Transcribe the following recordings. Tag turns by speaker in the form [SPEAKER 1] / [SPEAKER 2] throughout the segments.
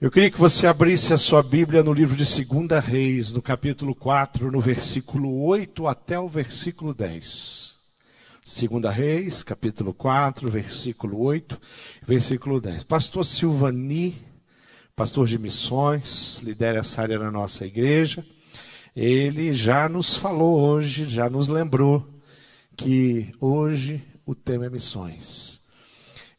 [SPEAKER 1] Eu queria que você abrisse a sua Bíblia no livro de 2 Reis, no capítulo 4, no versículo 8 até o versículo 10. 2 Reis, capítulo 4, versículo 8, versículo 10. Pastor Silvani, pastor de missões, lidera essa área na nossa igreja. Ele já nos falou hoje, já nos lembrou que hoje o tema é missões.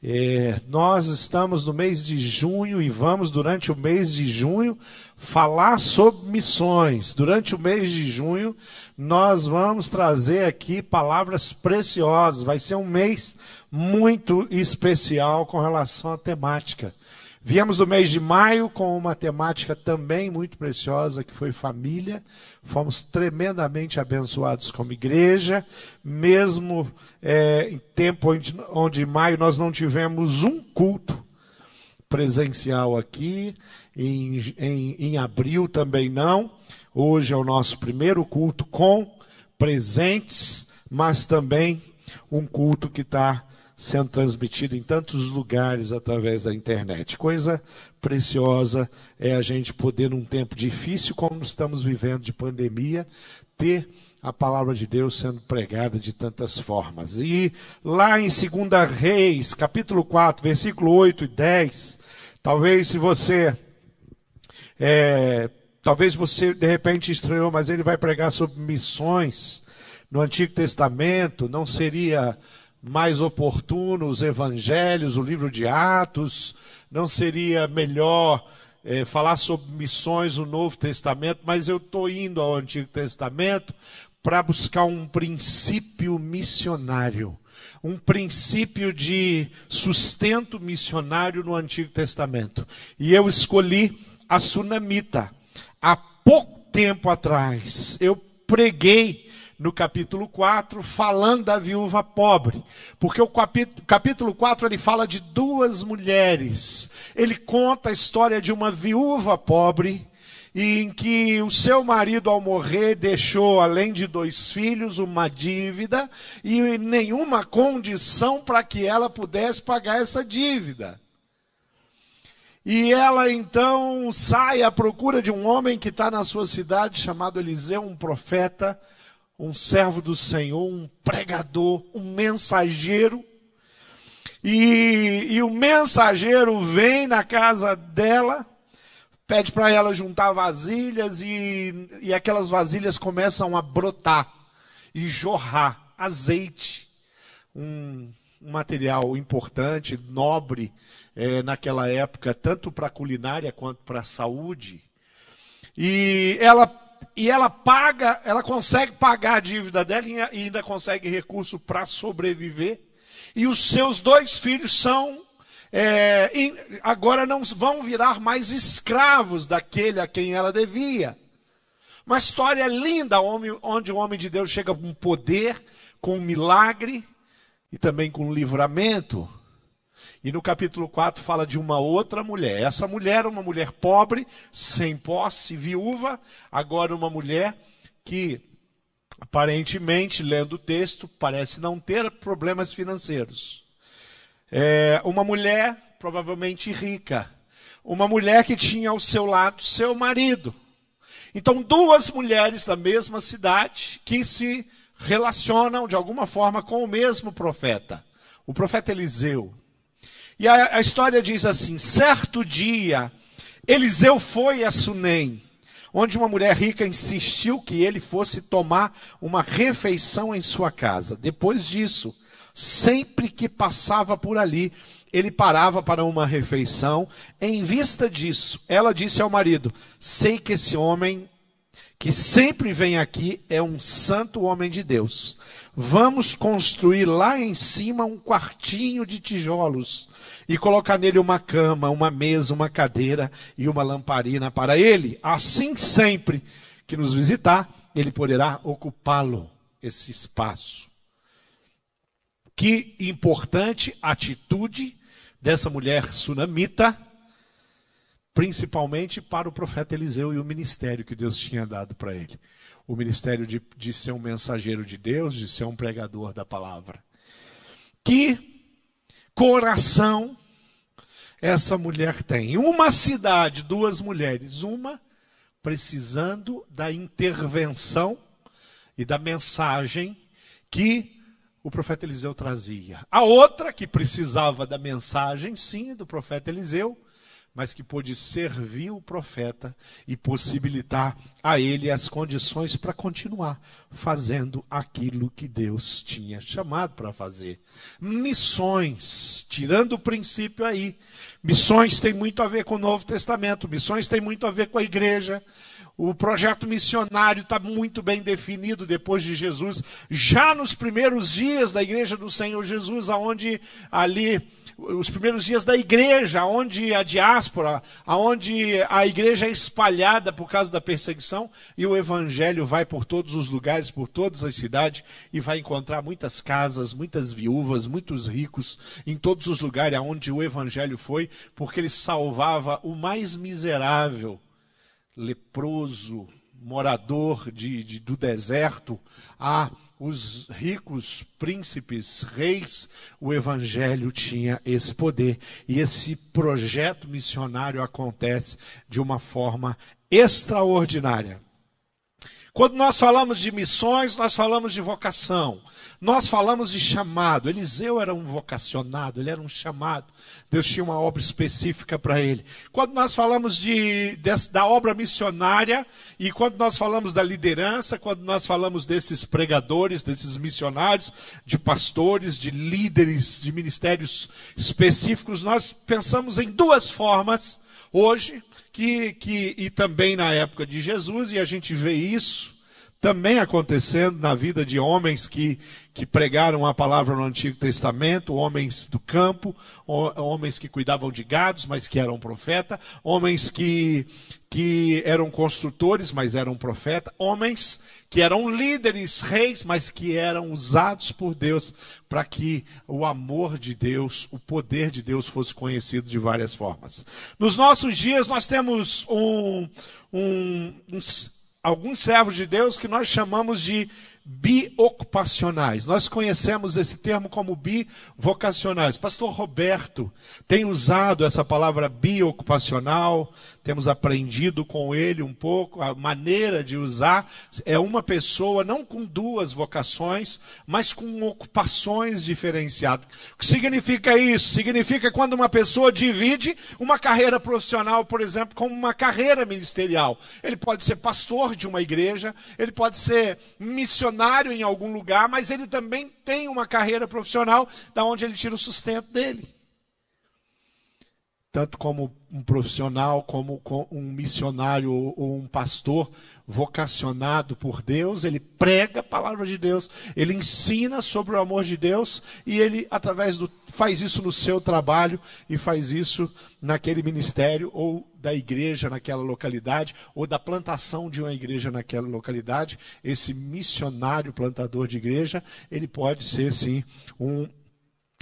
[SPEAKER 1] É, nós estamos no mês de junho e vamos, durante o mês de junho, falar sobre missões. Durante o mês de junho, nós vamos trazer aqui palavras preciosas. Vai ser um mês muito especial com relação à temática. Viemos do mês de maio com uma temática também muito preciosa, que foi família. Fomos tremendamente abençoados como igreja, mesmo é, em tempo onde, onde em maio nós não tivemos um culto presencial aqui, em, em, em abril também não. Hoje é o nosso primeiro culto com presentes, mas também um culto que está sendo transmitido em tantos lugares através da internet. Coisa preciosa é a gente poder, num tempo difícil como estamos vivendo de pandemia, ter a palavra de Deus sendo pregada de tantas formas. E lá em 2 Reis, capítulo 4, versículo 8 e 10, talvez se você. É, talvez você de repente estranhou, mas ele vai pregar sobre missões no Antigo Testamento, não seria mais oportuno os evangelhos, o livro de Atos? Não seria melhor é, falar sobre missões no Novo Testamento? Mas eu estou indo ao Antigo Testamento para buscar um princípio missionário, um princípio de sustento missionário no Antigo Testamento. E eu escolhi a sunamita. Há pouco tempo atrás, eu preguei no capítulo 4, falando da viúva pobre. Porque o capítulo, capítulo 4 ele fala de duas mulheres. Ele conta a história de uma viúva pobre, em que o seu marido, ao morrer, deixou, além de dois filhos, uma dívida e nenhuma condição para que ela pudesse pagar essa dívida. E ela então sai à procura de um homem que está na sua cidade, chamado Eliseu, um profeta um servo do Senhor, um pregador, um mensageiro. E, e o mensageiro vem na casa dela, pede para ela juntar vasilhas e, e aquelas vasilhas começam a brotar e jorrar azeite, um, um material importante, nobre é, naquela época, tanto para a culinária quanto para a saúde. E ela e ela paga, ela consegue pagar a dívida dela e ainda consegue recurso para sobreviver. E os seus dois filhos são é, agora não vão virar mais escravos daquele a quem ela devia. Uma história linda onde o homem de Deus chega com poder, com milagre e também com livramento. E no capítulo 4 fala de uma outra mulher. Essa mulher, uma mulher pobre, sem posse, viúva, agora uma mulher que aparentemente, lendo o texto, parece não ter problemas financeiros. É uma mulher provavelmente rica. Uma mulher que tinha ao seu lado seu marido. Então, duas mulheres da mesma cidade que se relacionam de alguma forma com o mesmo profeta, o profeta Eliseu. E a, a história diz assim: certo dia, Eliseu foi a Sunem, onde uma mulher rica insistiu que ele fosse tomar uma refeição em sua casa. Depois disso, sempre que passava por ali, ele parava para uma refeição. Em vista disso, ela disse ao marido: Sei que esse homem que sempre vem aqui é um santo homem de Deus. Vamos construir lá em cima um quartinho de tijolos e colocar nele uma cama, uma mesa, uma cadeira e uma lamparina para ele. Assim, sempre que nos visitar, ele poderá ocupá-lo, esse espaço. Que importante atitude dessa mulher sunamita principalmente para o profeta Eliseu e o ministério que Deus tinha dado para ele. O ministério de, de ser um mensageiro de Deus, de ser um pregador da palavra. Que coração essa mulher tem? Em uma cidade, duas mulheres. Uma precisando da intervenção e da mensagem que o profeta Eliseu trazia. A outra, que precisava da mensagem, sim, do profeta Eliseu, mas que pôde servir o profeta e possibilitar a ele as condições para continuar fazendo aquilo que Deus tinha chamado para fazer. Missões, tirando o princípio aí. Missões tem muito a ver com o Novo Testamento, missões tem muito a ver com a igreja. O projeto missionário está muito bem definido depois de Jesus, já nos primeiros dias da igreja do Senhor Jesus, aonde ali os primeiros dias da igreja, onde a diáspora, aonde a igreja é espalhada por causa da perseguição e o evangelho vai por todos os lugares, por todas as cidades e vai encontrar muitas casas, muitas viúvas, muitos ricos em todos os lugares aonde o evangelho foi, porque ele salvava o mais miserável, leproso, morador de, de, do deserto, a os ricos príncipes, reis, o evangelho tinha esse poder. E esse projeto missionário acontece de uma forma extraordinária. Quando nós falamos de missões, nós falamos de vocação. Nós falamos de chamado. Eliseu era um vocacionado, ele era um chamado. Deus tinha uma obra específica para ele. Quando nós falamos de, de, da obra missionária e quando nós falamos da liderança, quando nós falamos desses pregadores, desses missionários, de pastores, de líderes de ministérios específicos, nós pensamos em duas formas hoje que, que e também na época de Jesus e a gente vê isso também acontecendo na vida de homens que, que pregaram a palavra no Antigo Testamento, homens do campo, homens que cuidavam de gados, mas que eram profeta, homens que, que eram construtores, mas eram profeta, homens que eram líderes, reis, mas que eram usados por Deus para que o amor de Deus, o poder de Deus fosse conhecido de várias formas. Nos nossos dias nós temos um, um, um alguns servos de Deus que nós chamamos de biocupacionais. Nós conhecemos esse termo como bivocacionais. Pastor Roberto tem usado essa palavra biocupacional, temos aprendido com ele um pouco a maneira de usar. É uma pessoa não com duas vocações, mas com ocupações diferenciadas. O que significa isso? Significa quando uma pessoa divide uma carreira profissional, por exemplo, com uma carreira ministerial. Ele pode ser pastor de uma igreja, ele pode ser missionário em algum lugar, mas ele também tem uma carreira profissional da onde ele tira o sustento dele tanto como um profissional, como um missionário ou um pastor vocacionado por Deus, ele prega a palavra de Deus, ele ensina sobre o amor de Deus e ele através do faz isso no seu trabalho e faz isso naquele ministério ou da igreja naquela localidade ou da plantação de uma igreja naquela localidade. Esse missionário plantador de igreja, ele pode ser sim um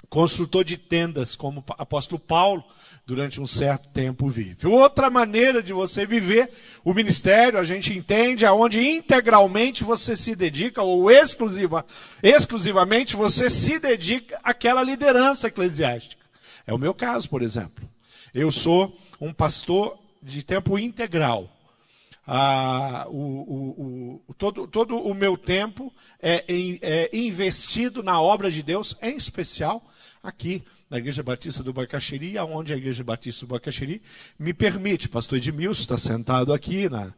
[SPEAKER 1] construtor de tendas, como o apóstolo Paulo durante um certo tempo vive. Outra maneira de você viver o ministério, a gente entende, aonde integralmente você se dedica, ou exclusiva, exclusivamente você se dedica àquela liderança eclesiástica. É o meu caso, por exemplo. Eu sou um pastor de tempo integral. Ah, o, o, o, todo, todo o meu tempo é, é investido na obra de Deus, em especial aqui na Igreja Batista do Bacaxeri, aonde a Igreja Batista do Bacaxeri me permite. Pastor Edmilson está sentado aqui na,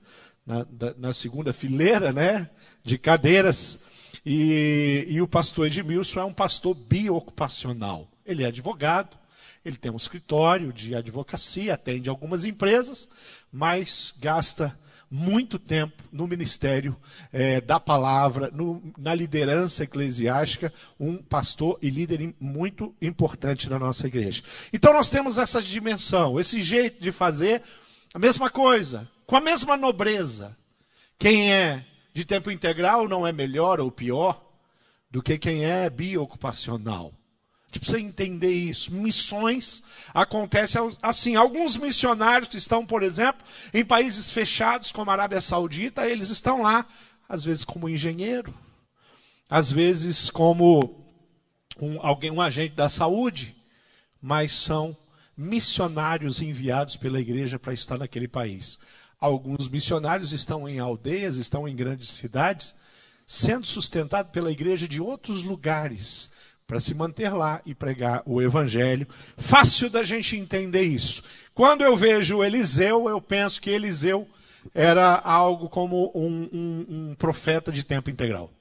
[SPEAKER 1] na, na, segunda fileira né, de cadeiras. E, e o pastor Edmilson é um pastor biocupacional. Ele é advogado, ele tem um escritório de advocacia, atende algumas empresas, mas gasta muito tempo no ministério é, da palavra, no, na liderança eclesiástica, um pastor e líder muito importante na nossa igreja. Então nós temos essa dimensão, esse jeito de fazer a mesma coisa, com a mesma nobreza. Quem é de tempo integral não é melhor ou pior do que quem é biocupacional. Gente precisa entender isso. Missões acontecem assim. Alguns missionários estão, por exemplo, em países fechados, como a Arábia Saudita, eles estão lá, às vezes como engenheiro, às vezes como um, alguém, um agente da saúde, mas são missionários enviados pela igreja para estar naquele país. Alguns missionários estão em aldeias, estão em grandes cidades, sendo sustentados pela igreja de outros lugares para se manter lá e pregar o evangelho. Fácil da gente entender isso. Quando eu vejo Eliseu, eu penso que Eliseu era algo como um, um, um profeta de tempo integral.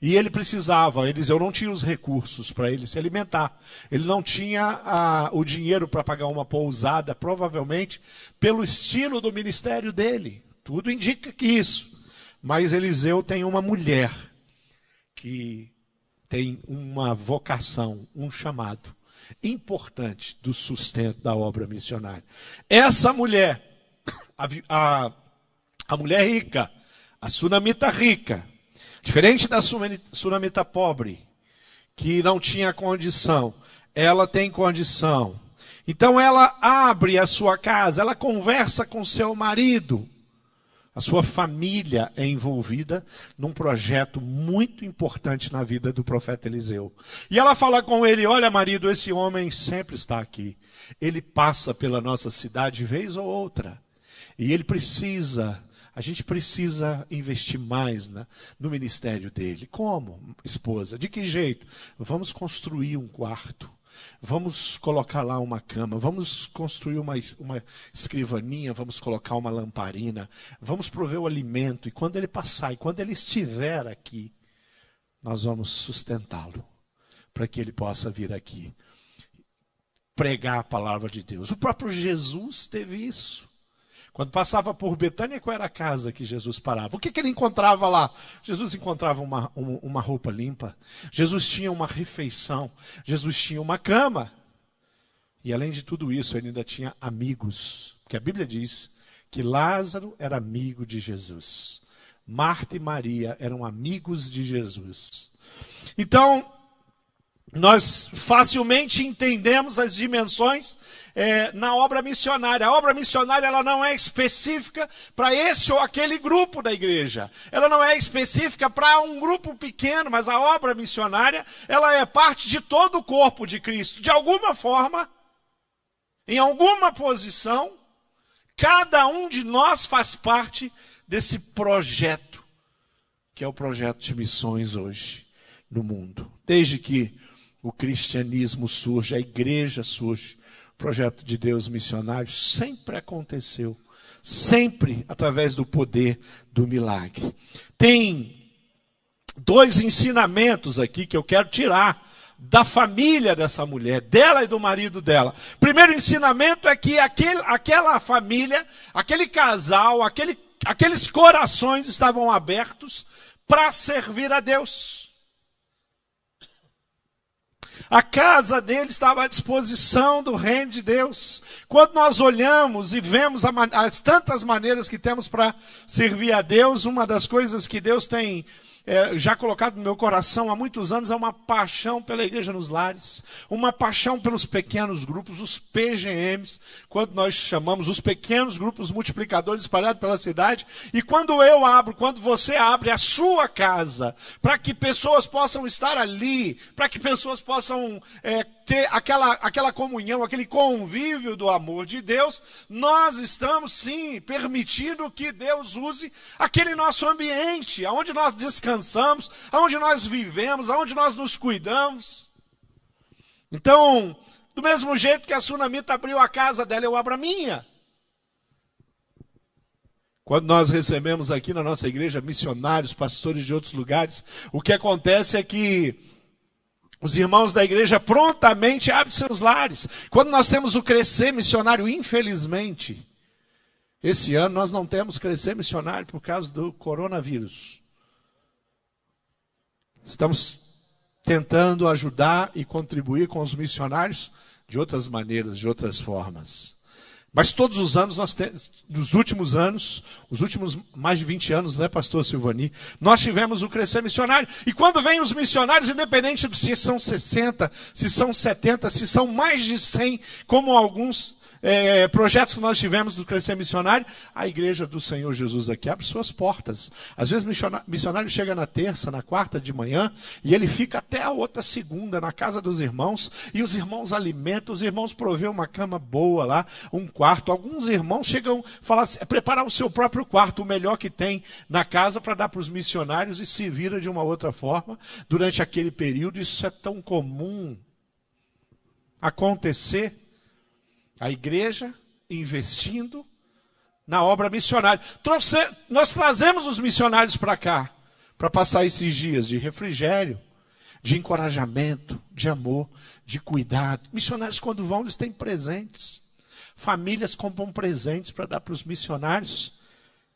[SPEAKER 1] E ele precisava, Eliseu não tinha os recursos para ele se alimentar. Ele não tinha o dinheiro para pagar uma pousada, provavelmente pelo estilo do ministério dele. Tudo indica que isso. Mas Eliseu tem uma mulher que tem uma vocação, um chamado importante do sustento da obra missionária. Essa mulher, a, a, a mulher rica, a sunamita rica, diferente da sunamita pobre, que não tinha condição, ela tem condição. Então ela abre a sua casa, ela conversa com seu marido. A sua família é envolvida num projeto muito importante na vida do profeta Eliseu. E ela fala com ele: Olha, marido, esse homem sempre está aqui. Ele passa pela nossa cidade vez ou outra. E ele precisa, a gente precisa investir mais né, no ministério dele. Como, esposa? De que jeito? Vamos construir um quarto. Vamos colocar lá uma cama, vamos construir uma, uma escrivaninha, vamos colocar uma lamparina, vamos prover o alimento, e quando ele passar, e quando ele estiver aqui, nós vamos sustentá-lo, para que ele possa vir aqui pregar a palavra de Deus. O próprio Jesus teve isso. Quando passava por Betânia, qual era a casa que Jesus parava? O que, que ele encontrava lá? Jesus encontrava uma, uma roupa limpa. Jesus tinha uma refeição. Jesus tinha uma cama. E além de tudo isso, ele ainda tinha amigos. Porque a Bíblia diz que Lázaro era amigo de Jesus. Marta e Maria eram amigos de Jesus. Então, nós facilmente entendemos as dimensões é, na obra missionária. A obra missionária ela não é específica para esse ou aquele grupo da igreja. Ela não é específica para um grupo pequeno, mas a obra missionária ela é parte de todo o corpo de Cristo. De alguma forma, em alguma posição, cada um de nós faz parte desse projeto, que é o projeto de missões hoje no mundo. Desde que o cristianismo surge, a igreja surge, o projeto de Deus missionário sempre aconteceu, sempre através do poder do milagre. Tem dois ensinamentos aqui que eu quero tirar da família dessa mulher, dela e do marido dela. Primeiro ensinamento é que aquele, aquela família, aquele casal, aquele, aqueles corações estavam abertos para servir a Deus. A casa dele estava à disposição do reino de Deus. Quando nós olhamos e vemos as tantas maneiras que temos para servir a Deus, uma das coisas que Deus tem é, já colocado no meu coração há muitos anos é uma paixão pela igreja nos lares, uma paixão pelos pequenos grupos, os PGMs, quando nós chamamos os pequenos grupos multiplicadores espalhados pela cidade. E quando eu abro, quando você abre a sua casa, para que pessoas possam estar ali, para que pessoas possam é, ter aquela, aquela comunhão, aquele convívio do amor de Deus, nós estamos sim permitindo que Deus use aquele nosso ambiente, onde nós descansamos, onde nós vivemos, onde nós nos cuidamos. Então, do mesmo jeito que a Sunamita abriu a casa dela, eu abro a minha. Quando nós recebemos aqui na nossa igreja missionários, pastores de outros lugares, o que acontece é que os irmãos da igreja prontamente abrem seus lares. Quando nós temos o crescer missionário, infelizmente, esse ano nós não temos crescer missionário por causa do coronavírus. Estamos tentando ajudar e contribuir com os missionários de outras maneiras, de outras formas. Mas todos os anos nós temos, nos últimos anos, os últimos mais de 20 anos, né, pastor Silvani, nós tivemos o crescer missionário. E quando vêm os missionários, independente de se são 60, se são 70, se são mais de 100, como alguns é, projetos que nós tivemos do Crescer Missionário, a igreja do Senhor Jesus aqui abre suas portas. Às vezes missionário, missionário chega na terça, na quarta de manhã, e ele fica até a outra segunda na casa dos irmãos, e os irmãos alimentam, os irmãos provê uma cama boa lá, um quarto. Alguns irmãos chegam falar assim, preparar o seu próprio quarto, o melhor que tem na casa, para dar para os missionários e se vira de uma outra forma durante aquele período. Isso é tão comum acontecer a igreja investindo na obra missionária. Trouxe, nós trazemos os missionários para cá, para passar esses dias de refrigério, de encorajamento, de amor, de cuidado. Missionários, quando vão, eles têm presentes. Famílias compram presentes para dar para os missionários.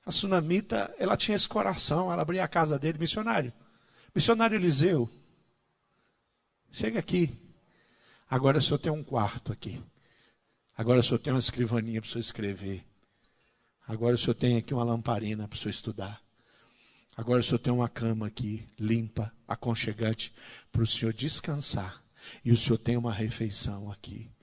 [SPEAKER 1] A sunamita, ela tinha esse coração, ela abria a casa dele, missionário. Missionário Eliseu, chega aqui. Agora o senhor tem um quarto aqui. Agora o senhor tem uma escrivaninha para o senhor escrever. Agora o senhor tem aqui uma lamparina para o senhor estudar. Agora o senhor tem uma cama aqui, limpa, aconchegante, para o senhor descansar. E o senhor tem uma refeição aqui.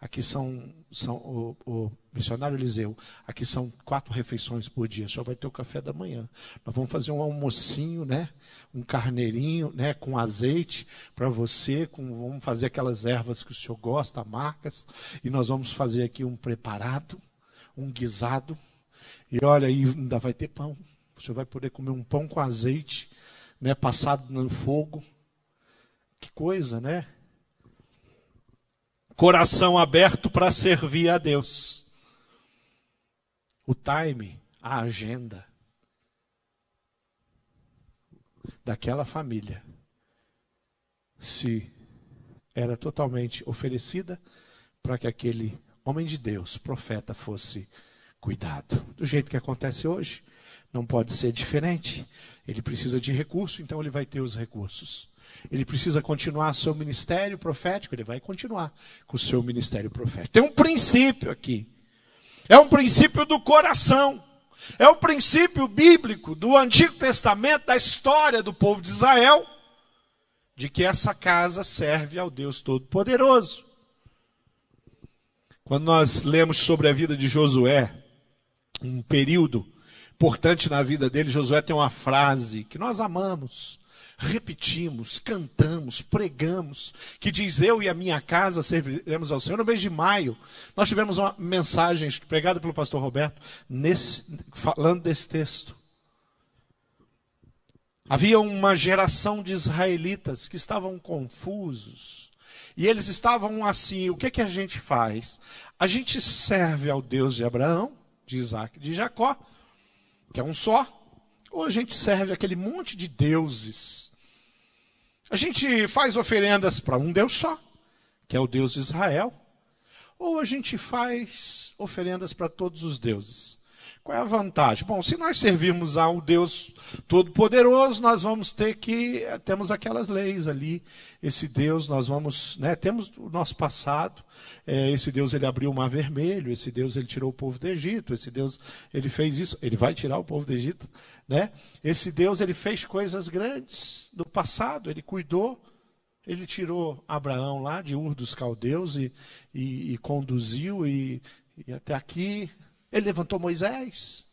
[SPEAKER 1] Aqui são, são o, o, missionário Eliseu, aqui são quatro refeições por dia. Senhor vai ter o café da manhã. Nós vamos fazer um almocinho, né? Um carneirinho, né? Com azeite para você. Com, vamos fazer aquelas ervas que o senhor gosta, marcas. E nós vamos fazer aqui um preparado, um guisado. E olha, aí ainda vai ter pão. Senhor vai poder comer um pão com azeite, né? Passado no fogo. Que coisa, né? Coração aberto para servir a Deus. O time, a agenda daquela família se era totalmente oferecida para que aquele homem de Deus, profeta, fosse cuidado. Do jeito que acontece hoje, não pode ser diferente. Ele precisa de recurso, então ele vai ter os recursos. Ele precisa continuar seu ministério profético, ele vai continuar com o seu ministério profético. Tem um princípio aqui. É um princípio do coração. É o um princípio bíblico do Antigo Testamento, da história do povo de Israel, de que essa casa serve ao Deus Todo-Poderoso. Quando nós lemos sobre a vida de Josué, um período importante na vida dele, Josué tem uma frase que nós amamos, repetimos, cantamos, pregamos, que diz: Eu e a minha casa serviremos ao Senhor. No mês de maio, nós tivemos uma mensagem pregada pelo pastor Roberto, nesse, falando desse texto. Havia uma geração de israelitas que estavam confusos. E eles estavam assim: o que, que a gente faz? A gente serve ao Deus de Abraão, de Isaac, de Jacó, que é um só, ou a gente serve aquele monte de deuses. A gente faz oferendas para um Deus só, que é o Deus de Israel, ou a gente faz oferendas para todos os deuses. Qual é a vantagem? Bom, se nós servirmos ao Deus Todo-Poderoso, nós vamos ter que. Temos aquelas leis ali. Esse Deus, nós vamos. Né, temos o nosso passado. É, esse Deus, ele abriu o mar vermelho. Esse Deus, ele tirou o povo do Egito. Esse Deus, ele fez isso. Ele vai tirar o povo do Egito. Né? Esse Deus, ele fez coisas grandes no passado. Ele cuidou. Ele tirou Abraão lá de Ur dos Caldeus e, e, e conduziu e, e até aqui ele levantou Moisés.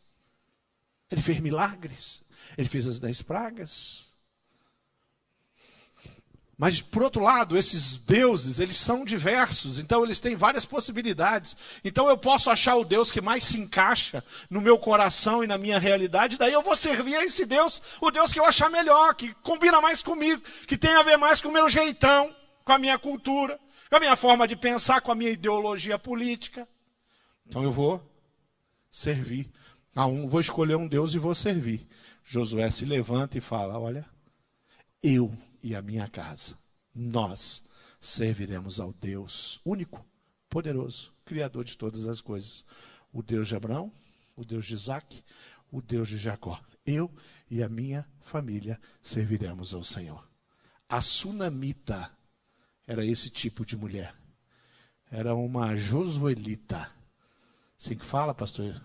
[SPEAKER 1] Ele fez milagres. Ele fez as dez pragas. Mas, por outro lado, esses deuses, eles são diversos, então eles têm várias possibilidades. Então eu posso achar o Deus que mais se encaixa no meu coração e na minha realidade, daí eu vou servir a esse Deus, o Deus que eu achar melhor, que combina mais comigo, que tem a ver mais com o meu jeitão, com a minha cultura, com a minha forma de pensar, com a minha ideologia política. Então eu vou servir. A um, vou escolher um Deus e vou servir. Josué se levanta e fala: Olha, eu e a minha casa, nós serviremos ao Deus único, poderoso, Criador de todas as coisas. O Deus de Abraão, o Deus de Isaac, o Deus de Jacó. Eu e a minha família serviremos ao Senhor. A sunamita era esse tipo de mulher. Era uma josuelita Assim que fala, pastor.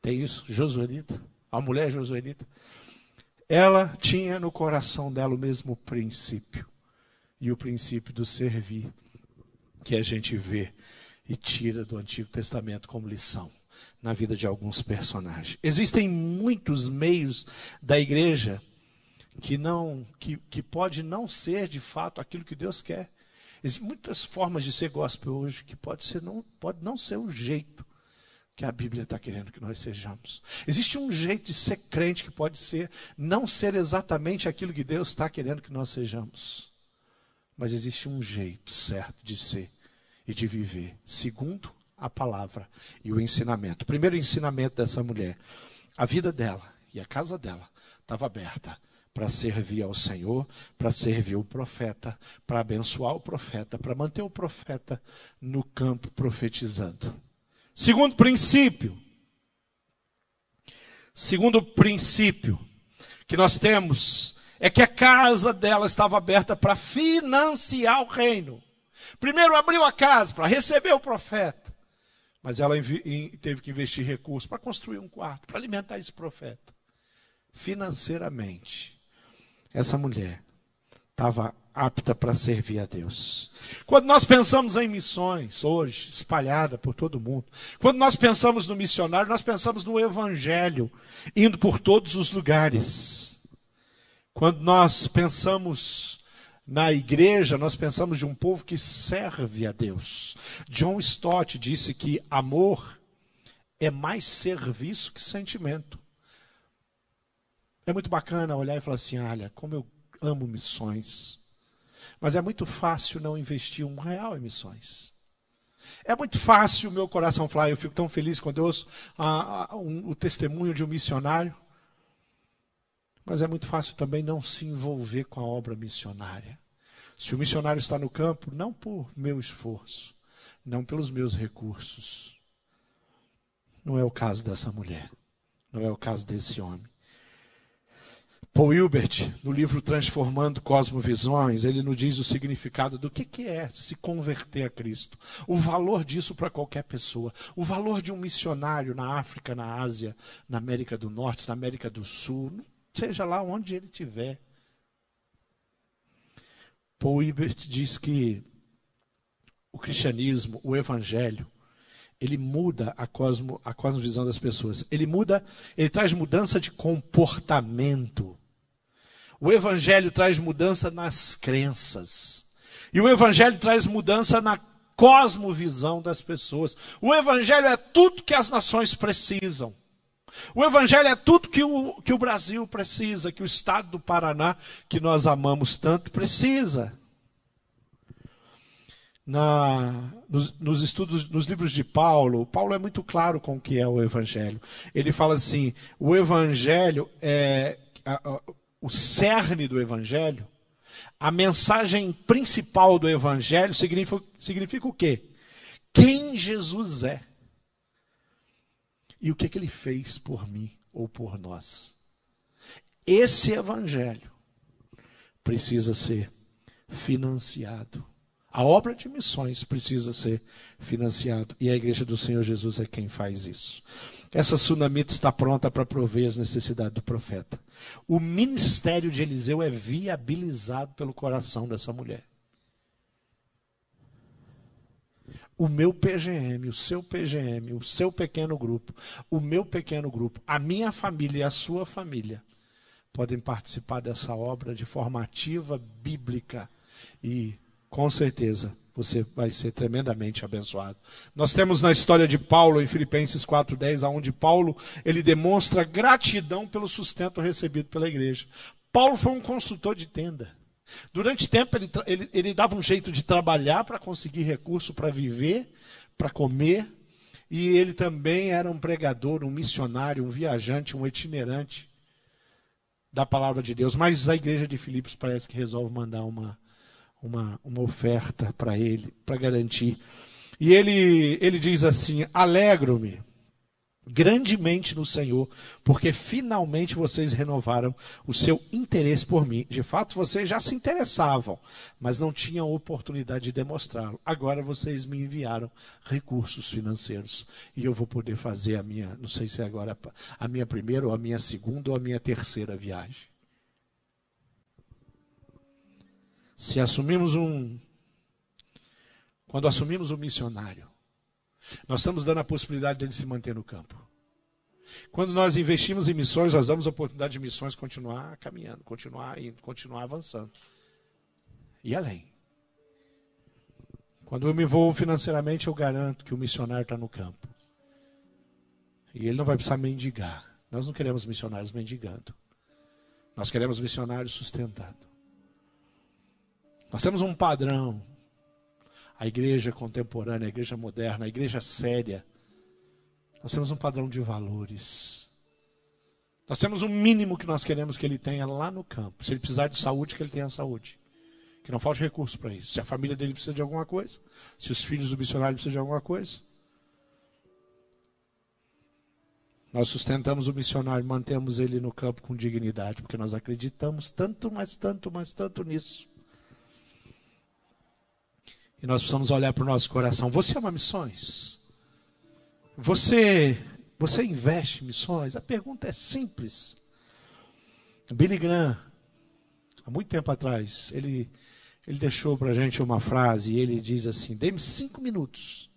[SPEAKER 1] Tem isso, Josuelita. A mulher Josuelita. Ela tinha no coração dela o mesmo princípio. E o princípio do servir, que a gente vê e tira do Antigo Testamento como lição na vida de alguns personagens. Existem muitos meios da igreja que não que, que pode não ser de fato aquilo que Deus quer. Existem muitas formas de ser gospel hoje que pode, ser não, pode não ser o jeito que a Bíblia está querendo que nós sejamos. Existe um jeito de ser crente que pode ser não ser exatamente aquilo que Deus está querendo que nós sejamos. Mas existe um jeito certo de ser e de viver, segundo a palavra e o ensinamento. O primeiro ensinamento dessa mulher, a vida dela e a casa dela estava aberta para servir ao Senhor, para servir o profeta, para abençoar o profeta, para manter o profeta no campo profetizando. Segundo princípio, segundo princípio que nós temos é que a casa dela estava aberta para financiar o reino. Primeiro abriu a casa para receber o profeta, mas ela teve que investir recursos para construir um quarto, para alimentar esse profeta. Financeiramente, essa mulher estava apta para servir a Deus. Quando nós pensamos em missões, hoje, espalhada por todo mundo, quando nós pensamos no missionário, nós pensamos no evangelho, indo por todos os lugares. Quando nós pensamos na igreja, nós pensamos de um povo que serve a Deus. John Stott disse que amor é mais serviço que sentimento. É muito bacana olhar e falar assim: olha, como eu amo missões. Mas é muito fácil não investir um real em missões. É muito fácil o meu coração falar, eu fico tão feliz quando eu ouço a, a, um, o testemunho de um missionário. Mas é muito fácil também não se envolver com a obra missionária. Se o missionário está no campo, não por meu esforço, não pelos meus recursos. Não é o caso dessa mulher, não é o caso desse homem. Paul Hilbert, no livro Transformando Cosmovisões, ele nos diz o significado do que, é se converter a Cristo. O valor disso para qualquer pessoa. O valor de um missionário na África, na Ásia, na América do Norte, na América do Sul, seja lá onde ele estiver. Paul Hilbert diz que o cristianismo, o evangelho, ele muda a, cosmo, a cosmovisão das pessoas. Ele muda, ele traz mudança de comportamento. O Evangelho traz mudança nas crenças. E o Evangelho traz mudança na cosmovisão das pessoas. O Evangelho é tudo que as nações precisam. O Evangelho é tudo que o, que o Brasil precisa, que o Estado do Paraná, que nós amamos tanto, precisa. Na, nos, nos, estudos, nos livros de Paulo, Paulo é muito claro com o que é o Evangelho. Ele fala assim: o Evangelho é. A, a, o cerne do Evangelho, a mensagem principal do Evangelho significa, significa o quê? Quem Jesus é. E o que, que ele fez por mim ou por nós. Esse Evangelho precisa ser financiado. A obra de missões precisa ser financiado e a igreja do Senhor Jesus é quem faz isso. Essa sunamita está pronta para prover as necessidades do profeta. O ministério de Eliseu é viabilizado pelo coração dessa mulher. O meu PGM, o seu PGM, o seu pequeno grupo, o meu pequeno grupo, a minha família e a sua família podem participar dessa obra de forma ativa, bíblica e, com certeza, você vai ser tremendamente abençoado. Nós temos na história de Paulo em Filipenses 4:10, aonde Paulo ele demonstra gratidão pelo sustento recebido pela igreja. Paulo foi um construtor de tenda. Durante tempo ele, ele, ele dava um jeito de trabalhar para conseguir recurso para viver, para comer, e ele também era um pregador, um missionário, um viajante, um itinerante da palavra de Deus. Mas a igreja de Filipos parece que resolve mandar uma uma, uma oferta para ele, para garantir. E ele, ele diz assim: Alegro-me grandemente no Senhor, porque finalmente vocês renovaram o seu interesse por mim. De fato, vocês já se interessavam, mas não tinham oportunidade de demonstrá-lo. Agora vocês me enviaram recursos financeiros e eu vou poder fazer a minha, não sei se é agora a minha primeira ou a minha segunda ou a minha terceira viagem. Se assumimos um. Quando assumimos um missionário, Nós estamos dando a possibilidade dele se manter no campo. Quando nós investimos em missões, nós damos a oportunidade de missões continuar caminhando, continuar indo, continuar avançando. E além. Quando eu me envolvo financeiramente, eu garanto que o missionário está no campo. E ele não vai precisar mendigar. Nós não queremos missionários mendigando. Nós queremos missionários sustentando. Nós temos um padrão. A igreja contemporânea, a igreja moderna, a igreja séria. Nós temos um padrão de valores. Nós temos um mínimo que nós queremos que ele tenha lá no campo. Se ele precisar de saúde, que ele tenha saúde. Que não falte recurso para isso. Se a família dele precisa de alguma coisa, se os filhos do missionário precisam de alguma coisa, Nós sustentamos o missionário, mantemos ele no campo com dignidade, porque nós acreditamos tanto, mas tanto, mas tanto nisso. E nós precisamos olhar para o nosso coração. Você ama missões? Você, você investe em missões? A pergunta é simples. Billy Graham, há muito tempo atrás, ele, ele deixou para a gente uma frase e ele diz assim: dê-me cinco minutos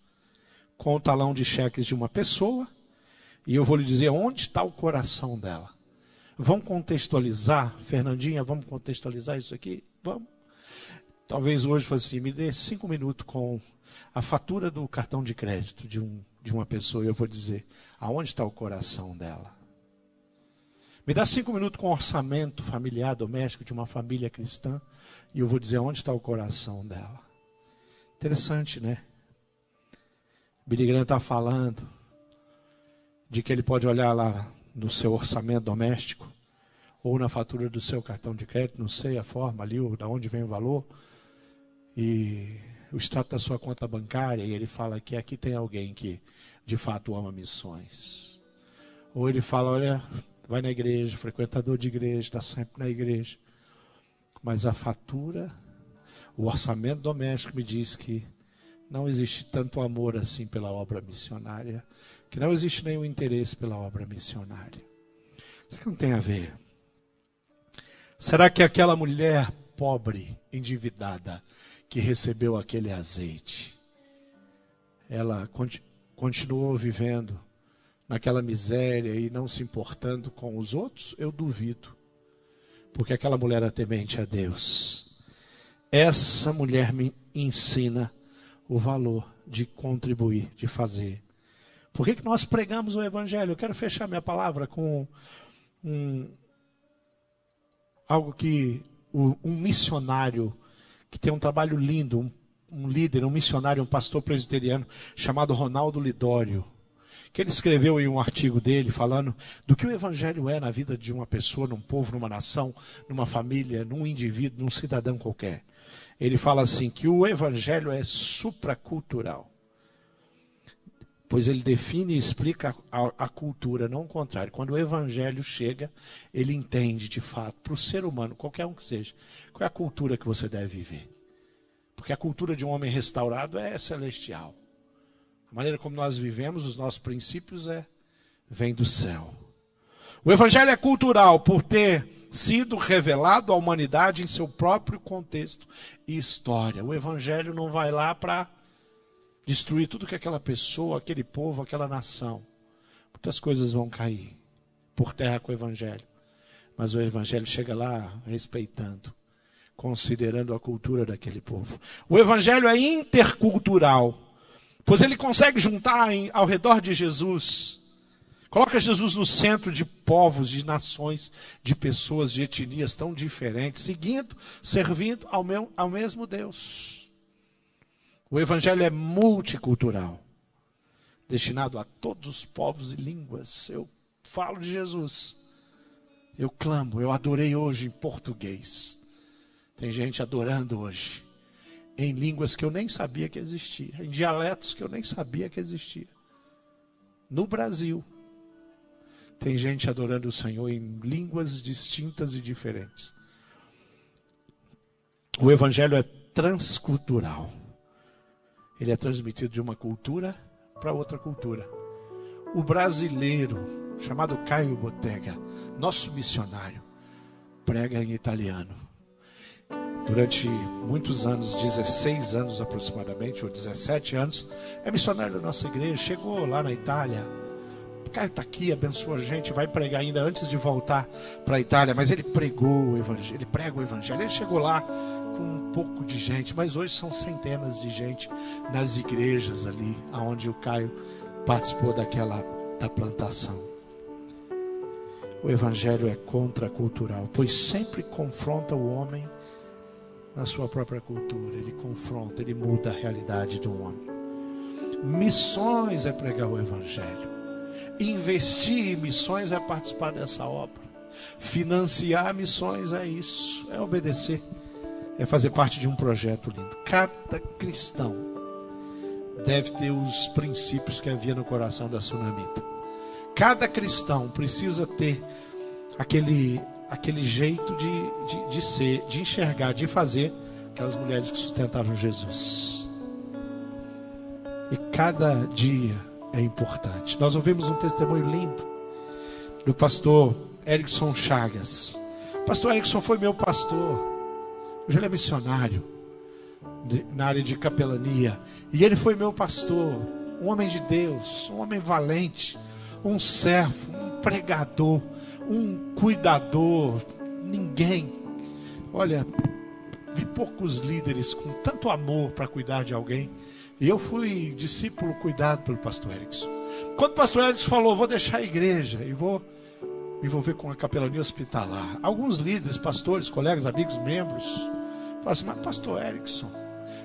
[SPEAKER 1] com o talão de cheques de uma pessoa e eu vou lhe dizer onde está o coração dela. Vamos contextualizar, Fernandinha, vamos contextualizar isso aqui? Vamos. Talvez hoje fosse assim, me dê cinco minutos com a fatura do cartão de crédito de, um, de uma pessoa e eu vou dizer aonde está o coração dela. Me dá cinco minutos com orçamento familiar, doméstico de uma família cristã e eu vou dizer onde está o coração dela. Interessante, né? Billy Graham está falando de que ele pode olhar lá no seu orçamento doméstico ou na fatura do seu cartão de crédito, não sei a forma ali, ou da onde vem o valor, e o extrato da sua conta bancária, e ele fala que aqui tem alguém que de fato ama missões. Ou ele fala, olha, vai na igreja, frequentador de igreja, está sempre na igreja. Mas a fatura, o orçamento doméstico me diz que não existe tanto amor assim pela obra missionária que não existe nenhum interesse pela obra missionária. Isso que não tem a ver. Será que aquela mulher pobre, endividada, que recebeu aquele azeite, ela continuou vivendo naquela miséria e não se importando com os outros? Eu duvido. Porque aquela mulher era temente a Deus. Essa mulher me ensina o valor de contribuir, de fazer por que, que nós pregamos o Evangelho? Eu quero fechar minha palavra com um, algo que um missionário que tem um trabalho lindo, um, um líder, um missionário, um pastor presbiteriano chamado Ronaldo Lidório, que ele escreveu em um artigo dele falando do que o evangelho é na vida de uma pessoa, num povo, numa nação, numa família, num indivíduo, num cidadão qualquer. Ele fala assim que o evangelho é supracultural pois ele define e explica a, a, cultura, não o contrário. Quando o evangelho chega, ele entende de fato, para o ser humano, qualquer um que seja, qual é a cultura que você deve viver. Porque a cultura de um homem restaurado é celestial. A maneira como nós vivemos, os nossos princípios é vem do céu. O evangelho é cultural por ter sido revelado à humanidade em seu próprio contexto e história. O evangelho não vai lá para destruir tudo que aquela pessoa, aquele povo, aquela nação. Muitas coisas vão cair por terra com o Evangelho. Mas o Evangelho chega lá respeitando, considerando a cultura daquele povo. O Evangelho é intercultural, pois ele consegue juntar em, ao redor de Jesus. Coloca Jesus no centro de povos, de nações, de pessoas, de etnias tão diferentes, seguindo, servindo ao, meu, ao mesmo Deus. O Evangelho é multicultural, destinado a todos os povos e línguas. Eu falo de Jesus. Eu clamo, eu adorei hoje em português. Tem gente adorando hoje em línguas que eu nem sabia que existia, em dialetos que eu nem sabia que existia. No Brasil, tem gente adorando o Senhor em línguas distintas e diferentes. O Evangelho é transcultural ele é transmitido de uma cultura para outra cultura. O brasileiro, chamado Caio Bottega, nosso missionário, prega em italiano. durante muitos anos, 16 anos aproximadamente, ou 17 anos, é missionário da nossa igreja, chegou lá na Itália. O cara está aqui, abençoa a gente, vai pregar ainda antes de voltar para a Itália, mas ele pregou o evangelho, ele prega o evangelho. Ele chegou lá com um pouco de gente, mas hoje são centenas de gente nas igrejas ali, aonde o Caio participou daquela da plantação. O evangelho é contracultural, pois sempre confronta o homem na sua própria cultura, ele confronta, ele muda a realidade do homem. Missões é pregar o Evangelho, investir em missões é participar dessa obra, financiar missões é isso, é obedecer, é fazer parte de um projeto lindo. Cada cristão deve ter os princípios que havia no coração da sunamita. Cada cristão precisa ter aquele aquele jeito de, de, de ser, de enxergar, de fazer aquelas mulheres que sustentavam Jesus. E cada dia é importante. Nós ouvimos um testemunho lindo do pastor Erickson Chagas. Pastor Erickson foi meu pastor. Hoje ele é missionário na área de capelania. E ele foi meu pastor, um homem de Deus, um homem valente, um servo, um pregador, um cuidador, ninguém. Olha, vi poucos líderes com tanto amor para cuidar de alguém. E eu fui discípulo cuidado pelo pastor Erickson. Quando o pastor Erickson falou, vou deixar a igreja e vou me envolver com a capelania hospitalar. Alguns líderes, pastores, colegas, amigos, membros, falaram assim, mas pastor Erickson,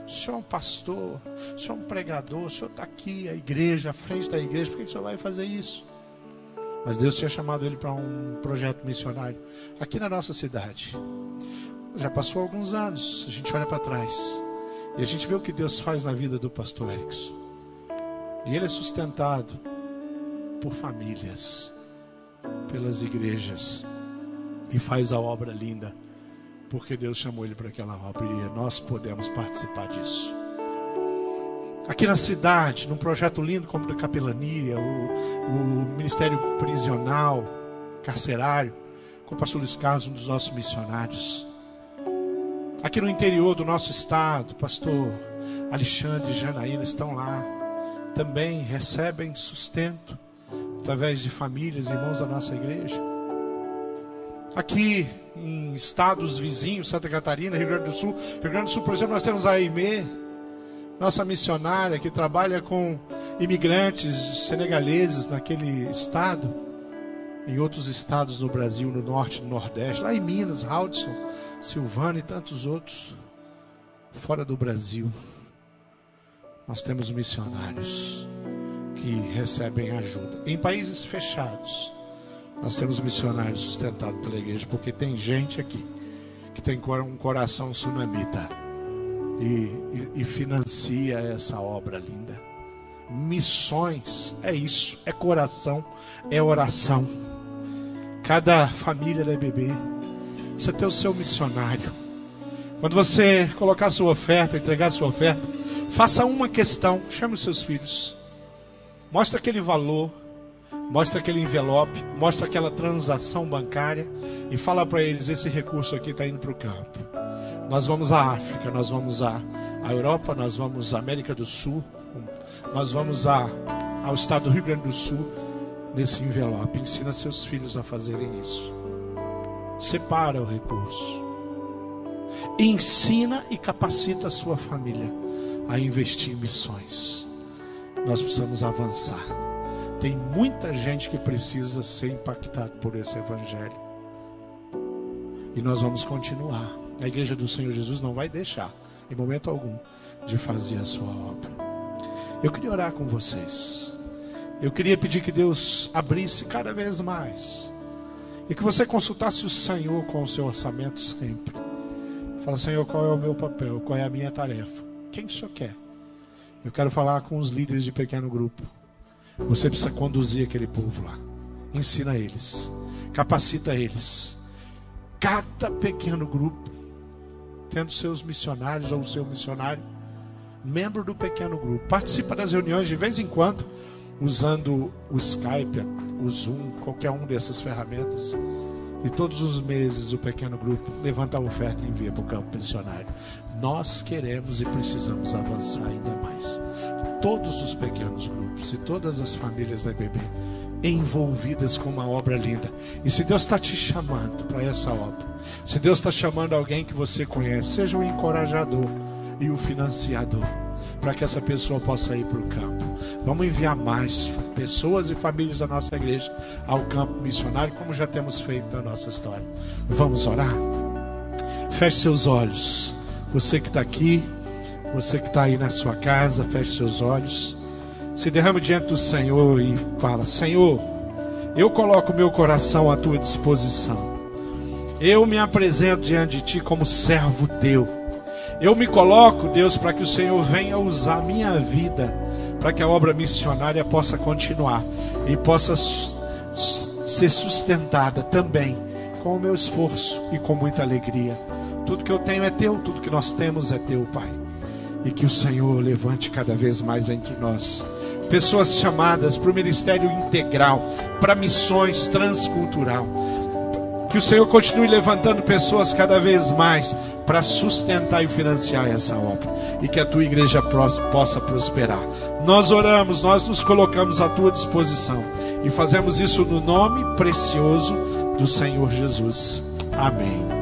[SPEAKER 1] o senhor é um pastor, o senhor é um pregador, o senhor está aqui, a igreja, à frente da igreja, por que o senhor vai fazer isso? Mas Deus tinha chamado ele para um projeto missionário aqui na nossa cidade. Já passou alguns anos, a gente olha para trás e a gente vê o que Deus faz na vida do pastor Erickson. E ele é sustentado por famílias, pelas igrejas e faz a obra linda, porque Deus chamou ele para aquela obra e nós podemos participar disso aqui na cidade, num projeto lindo como da capelania, o, o Ministério Prisional, Carcerário, com o pastor Luiz Carlos, um dos nossos missionários. Aqui no interior do nosso estado, pastor Alexandre e Janaína estão lá. Também recebem sustento através de famílias, irmãos da nossa igreja. Aqui em estados vizinhos, Santa Catarina, Rio Grande do Sul. Rio Grande do Sul, por exemplo, nós temos a Aimee, nossa missionária que trabalha com imigrantes senegaleses naquele estado, em outros estados no Brasil, no norte, no nordeste, lá em Minas, Hudson, Silvana e tantos outros, fora do Brasil. Nós temos missionários que recebem ajuda. Em países fechados, nós temos missionários sustentados pela igreja, porque tem gente aqui que tem um coração sunamita e, e, e financia essa obra linda. Missões é isso, é coração, é oração. Cada família da bebê você tem o seu missionário. Quando você colocar sua oferta, entregar sua oferta, faça uma questão, chame os seus filhos. Mostre aquele valor, mostre aquele envelope, mostre aquela transação bancária e fala para eles: esse recurso aqui está indo para o campo. Nós vamos à África, nós vamos à, à Europa, nós vamos à América do Sul, nós vamos à, ao estado do Rio Grande do Sul nesse envelope. Ensina seus filhos a fazerem isso. Separa o recurso. Ensina e capacita a sua família a investir em missões. Nós precisamos avançar. Tem muita gente que precisa ser impactado por esse evangelho. E nós vamos continuar a igreja do Senhor Jesus não vai deixar, em momento algum, de fazer a sua obra. Eu queria orar com vocês. Eu queria pedir que Deus abrisse cada vez mais. E que você consultasse o Senhor com o seu orçamento sempre. Fala, Senhor, qual é o meu papel? Qual é a minha tarefa? Quem o Senhor quer? Eu quero falar com os líderes de pequeno grupo. Você precisa conduzir aquele povo lá. Ensina eles. Capacita eles. Cada pequeno grupo tendo seus missionários ou seu missionário, membro do pequeno grupo. Participa das reuniões de vez em quando, usando o Skype, o Zoom, qualquer um dessas ferramentas. E todos os meses o pequeno grupo levanta a oferta e envia para o campo missionário. Nós queremos e precisamos avançar ainda mais. Todos os pequenos grupos e todas as famílias da IBB envolvidas com uma obra linda. E se Deus está te chamando para essa obra, se Deus está chamando alguém que você conhece, seja o encorajador e o financiador, para que essa pessoa possa ir para o campo. Vamos enviar mais pessoas e famílias da nossa igreja ao campo missionário, como já temos feito na nossa história. Vamos orar? Feche seus olhos. Você que está aqui, você que está aí na sua casa, feche seus olhos. Se derrame diante do Senhor e fala: Senhor, eu coloco meu coração à tua disposição. Eu me apresento diante de ti como servo teu. Eu me coloco, Deus, para que o Senhor venha usar a minha vida, para que a obra missionária possa continuar e possa ser sustentada também com o meu esforço e com muita alegria. Tudo que eu tenho é teu, tudo que nós temos é teu, Pai. E que o Senhor levante cada vez mais entre nós pessoas chamadas para o ministério integral, para missões transcultural. Que o Senhor continue levantando pessoas cada vez mais para sustentar e financiar essa obra e que a tua igreja possa prosperar. Nós oramos, nós nos colocamos à tua disposição e fazemos isso no nome precioso do Senhor Jesus. Amém.